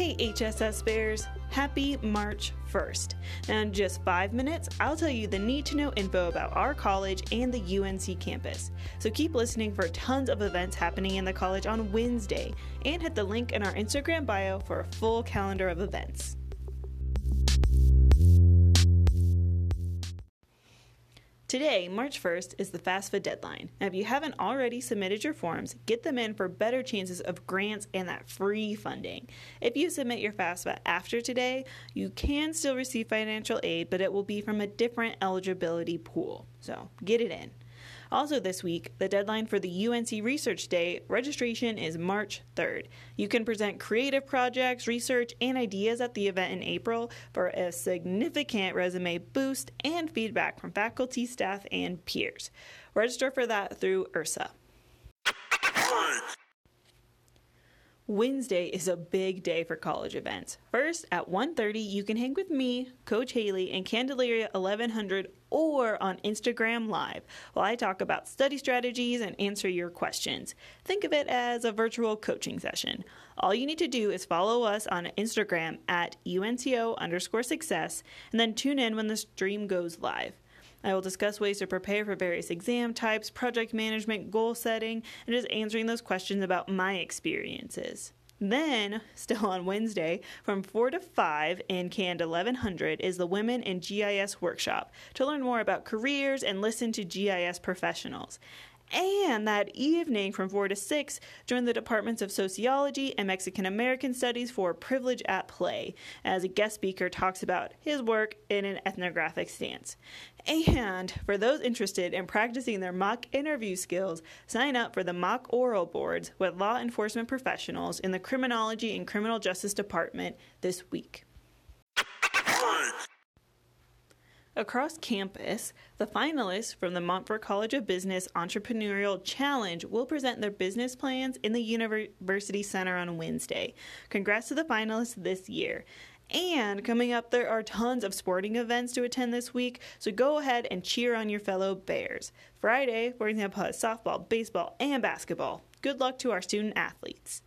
Hey HSS Bears, happy March 1st. Now, in just five minutes, I'll tell you the need to know info about our college and the UNC campus. So keep listening for tons of events happening in the college on Wednesday and hit the link in our Instagram bio for a full calendar of events. Today, March 1st, is the FAFSA deadline. Now, if you haven't already submitted your forms, get them in for better chances of grants and that free funding. If you submit your FAFSA after today, you can still receive financial aid, but it will be from a different eligibility pool. So get it in. Also, this week, the deadline for the UNC Research Day registration is March 3rd. You can present creative projects, research, and ideas at the event in April for a significant resume boost and feedback from faculty, staff, and peers. Register for that through URSA. Wednesday is a big day for college events. First, at 1:30, you can hang with me, Coach Haley, and Candelaria 1100 or on Instagram Live while I talk about study strategies and answer your questions. Think of it as a virtual coaching session. All you need to do is follow us on Instagram at UNCO underscore success and then tune in when the stream goes live. I will discuss ways to prepare for various exam types, project management, goal setting, and just answering those questions about my experiences. Then, still on Wednesday, from 4 to 5 in Canned 1100 is the Women in GIS workshop to learn more about careers and listen to GIS professionals. And that evening from 4 to 6, join the Departments of Sociology and Mexican American Studies for Privilege at Play, as a guest speaker talks about his work in an ethnographic stance. And for those interested in practicing their mock interview skills, sign up for the mock oral boards with law enforcement professionals in the Criminology and Criminal Justice Department this week. Across campus, the finalists from the Montfort College of Business Entrepreneurial Challenge will present their business plans in the University Center on Wednesday. Congrats to the finalists this year. And coming up, there are tons of sporting events to attend this week, so go ahead and cheer on your fellow Bears. Friday, we're going to have softball, baseball, and basketball. Good luck to our student athletes.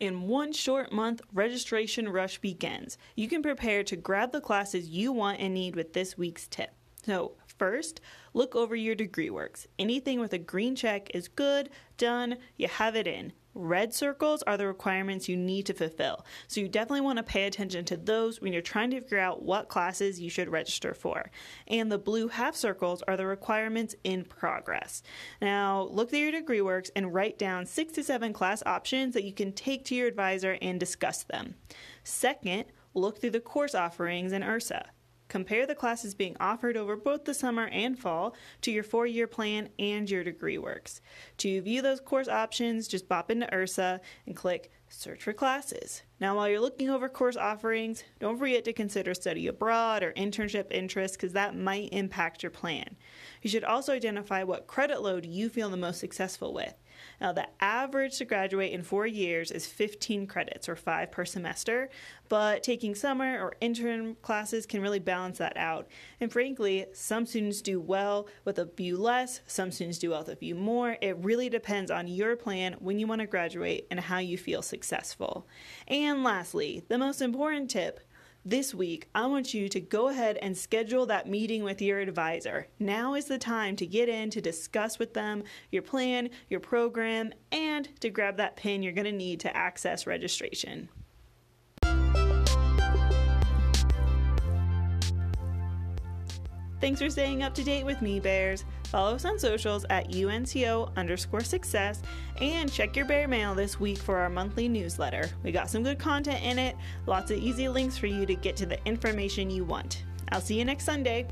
In one short month, registration rush begins. You can prepare to grab the classes you want and need with this week's tip. So, first, look over your degree works. Anything with a green check is good, done, you have it in. Red circles are the requirements you need to fulfill, so you definitely want to pay attention to those when you're trying to figure out what classes you should register for. And the blue half circles are the requirements in progress. Now, look through your degree works and write down six to seven class options that you can take to your advisor and discuss them. Second, look through the course offerings in URSA. Compare the classes being offered over both the summer and fall to your four year plan and your degree works. To view those course options, just pop into URSA and click Search for Classes. Now, while you're looking over course offerings, don't forget to consider study abroad or internship interests because that might impact your plan. You should also identify what credit load you feel the most successful with. Now, the average to graduate in four years is 15 credits or five per semester, but taking summer or intern classes can really balance that out. And frankly, some students do well with a few less, some students do well with a few more. It really depends on your plan when you want to graduate and how you feel successful. And lastly, the most important tip this week, I want you to go ahead and schedule that meeting with your advisor. Now is the time to get in to discuss with them your plan, your program, and to grab that pin you're going to need to access registration. Thanks for staying up to date with me, Bears. Follow us on socials at UNCO underscore success and check your Bear Mail this week for our monthly newsletter. We got some good content in it, lots of easy links for you to get to the information you want. I'll see you next Sunday.